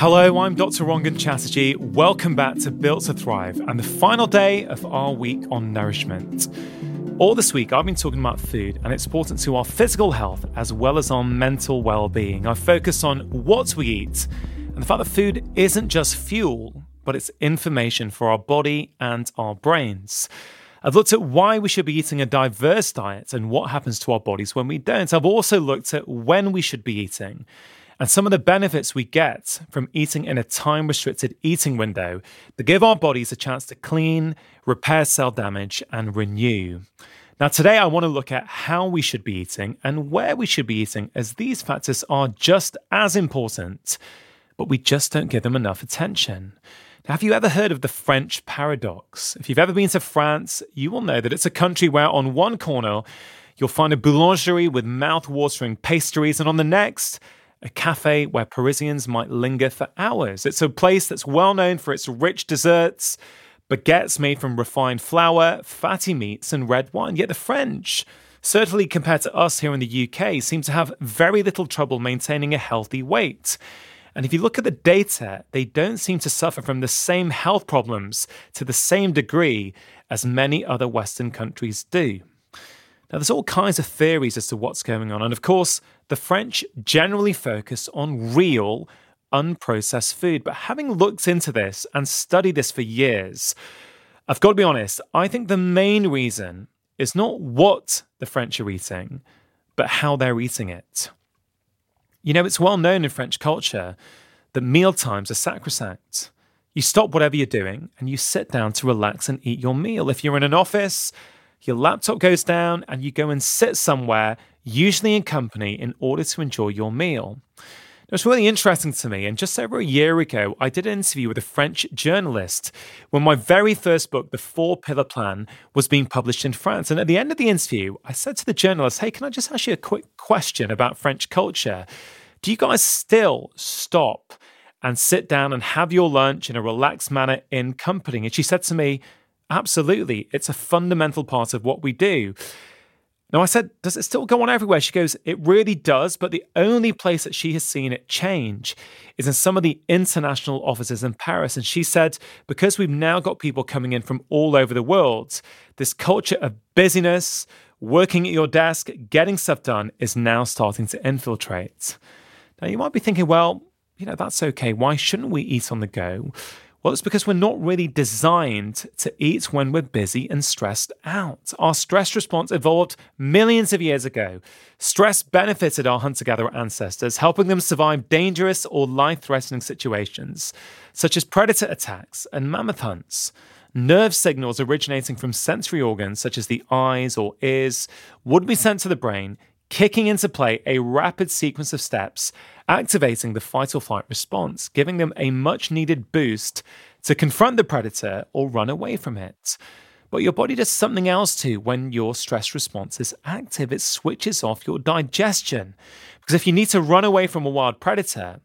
Hello, I'm Dr. Rangan Chatterjee. Welcome back to Built to Thrive and the final day of our week on nourishment. All this week, I've been talking about food and its importance to our physical health as well as our mental well being. I focus on what we eat and the fact that food isn't just fuel, but it's information for our body and our brains. I've looked at why we should be eating a diverse diet and what happens to our bodies when we don't. I've also looked at when we should be eating and some of the benefits we get from eating in a time restricted eating window that give our bodies a chance to clean, repair cell damage, and renew. Now, today I want to look at how we should be eating and where we should be eating, as these factors are just as important, but we just don't give them enough attention. Now, have you ever heard of the French paradox? If you've ever been to France, you will know that it's a country where on one corner you'll find a boulangerie with mouth watering pastries, and on the next, a cafe where Parisians might linger for hours. It's a place that's well known for its rich desserts, baguettes made from refined flour, fatty meats, and red wine. Yet the French, certainly compared to us here in the UK, seem to have very little trouble maintaining a healthy weight. And if you look at the data, they don't seem to suffer from the same health problems to the same degree as many other Western countries do. Now, there's all kinds of theories as to what's going on. And of course, the French generally focus on real, unprocessed food. But having looked into this and studied this for years, I've got to be honest, I think the main reason is not what the French are eating, but how they're eating it. You know, it's well known in French culture that meal times are sacrosanct. You stop whatever you're doing and you sit down to relax and eat your meal. If you're in an office, your laptop goes down and you go and sit somewhere, usually in company, in order to enjoy your meal. It was really interesting to me, and just over a year ago, I did an interview with a French journalist when my very first book, The Four Pillar Plan, was being published in France. And at the end of the interview, I said to the journalist, Hey, can I just ask you a quick question about French culture? Do you guys still stop and sit down and have your lunch in a relaxed manner in company? And she said to me, Absolutely. It's a fundamental part of what we do. Now, I said, does it still go on everywhere? She goes, it really does, but the only place that she has seen it change is in some of the international offices in Paris. And she said, because we've now got people coming in from all over the world, this culture of busyness, working at your desk, getting stuff done is now starting to infiltrate. Now, you might be thinking, well, you know, that's okay. Why shouldn't we eat on the go? Well, it's because we're not really designed to eat when we're busy and stressed out. Our stress response evolved millions of years ago. Stress benefited our hunter gatherer ancestors, helping them survive dangerous or life threatening situations, such as predator attacks and mammoth hunts. Nerve signals originating from sensory organs, such as the eyes or ears, would be sent to the brain, kicking into play a rapid sequence of steps, activating the fight or flight response, giving them a much needed boost to confront the predator or run away from it. But your body does something else too when your stress response is active. It switches off your digestion. Because if you need to run away from a wild predator,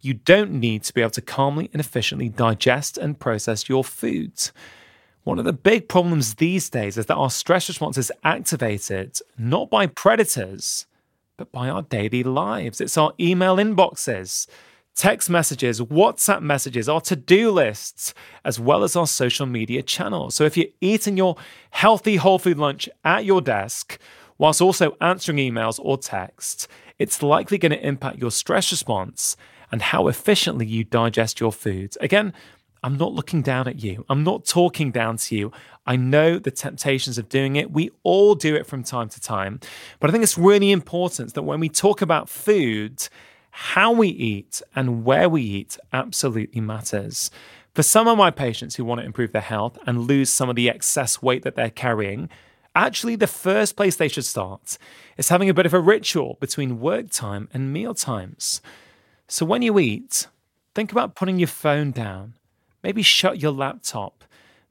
you don't need to be able to calmly and efficiently digest and process your foods. One of the big problems these days is that our stress response is activated not by predators, but by our daily lives. It's our email inboxes, text messages, WhatsApp messages, our to do lists, as well as our social media channels. So if you're eating your healthy whole food lunch at your desk, whilst also answering emails or texts, it's likely going to impact your stress response and how efficiently you digest your foods. Again, I'm not looking down at you. I'm not talking down to you. I know the temptations of doing it. We all do it from time to time. But I think it's really important that when we talk about food, how we eat and where we eat absolutely matters. For some of my patients who want to improve their health and lose some of the excess weight that they're carrying, actually, the first place they should start is having a bit of a ritual between work time and meal times. So when you eat, think about putting your phone down Maybe shut your laptop.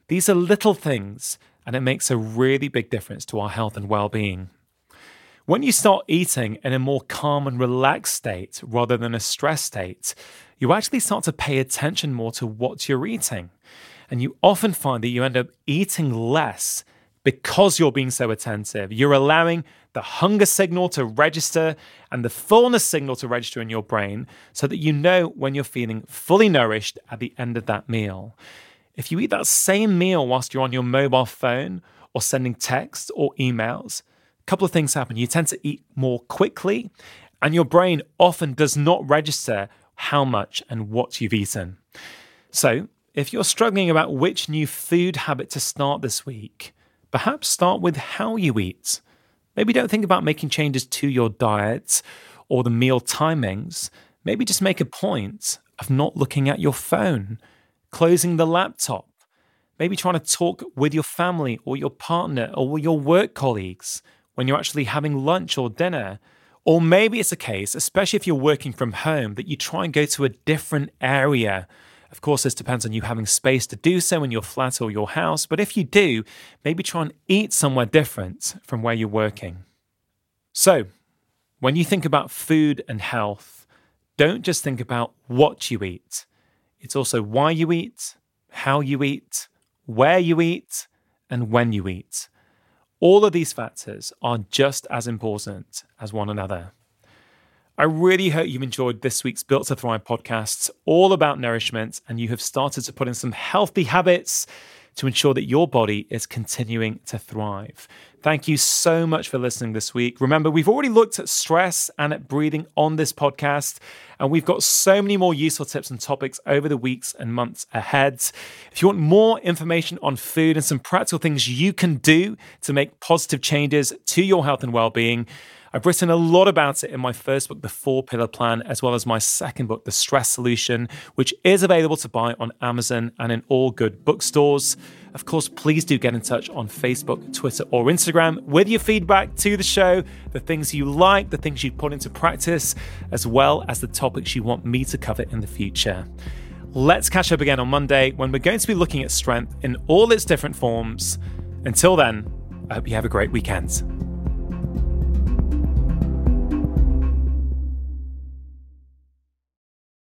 These are little things, and it makes a really big difference to our health and well being. When you start eating in a more calm and relaxed state rather than a stress state, you actually start to pay attention more to what you're eating. And you often find that you end up eating less because you're being so attentive. You're allowing the hunger signal to register and the fullness signal to register in your brain so that you know when you're feeling fully nourished at the end of that meal. If you eat that same meal whilst you're on your mobile phone or sending texts or emails, a couple of things happen. You tend to eat more quickly, and your brain often does not register how much and what you've eaten. So, if you're struggling about which new food habit to start this week, perhaps start with how you eat. Maybe don't think about making changes to your diet or the meal timings. Maybe just make a point of not looking at your phone, closing the laptop, maybe trying to talk with your family or your partner or your work colleagues when you're actually having lunch or dinner. Or maybe it's a case, especially if you're working from home, that you try and go to a different area of course, this depends on you having space to do so in your flat or your house, but if you do, maybe try and eat somewhere different from where you're working. So, when you think about food and health, don't just think about what you eat. It's also why you eat, how you eat, where you eat, and when you eat. All of these factors are just as important as one another. I really hope you've enjoyed this week's Built to Thrive podcast, all about nourishment, and you have started to put in some healthy habits to ensure that your body is continuing to thrive. Thank you so much for listening this week. Remember, we've already looked at stress and at breathing on this podcast, and we've got so many more useful tips and topics over the weeks and months ahead. If you want more information on food and some practical things you can do to make positive changes to your health and well being, I've written a lot about it in my first book, The Four Pillar Plan, as well as my second book, The Stress Solution, which is available to buy on Amazon and in all good bookstores. Of course, please do get in touch on Facebook, Twitter, or Instagram with your feedback to the show, the things you like, the things you put into practice, as well as the topics you want me to cover in the future. Let's catch up again on Monday when we're going to be looking at strength in all its different forms. Until then, I hope you have a great weekend.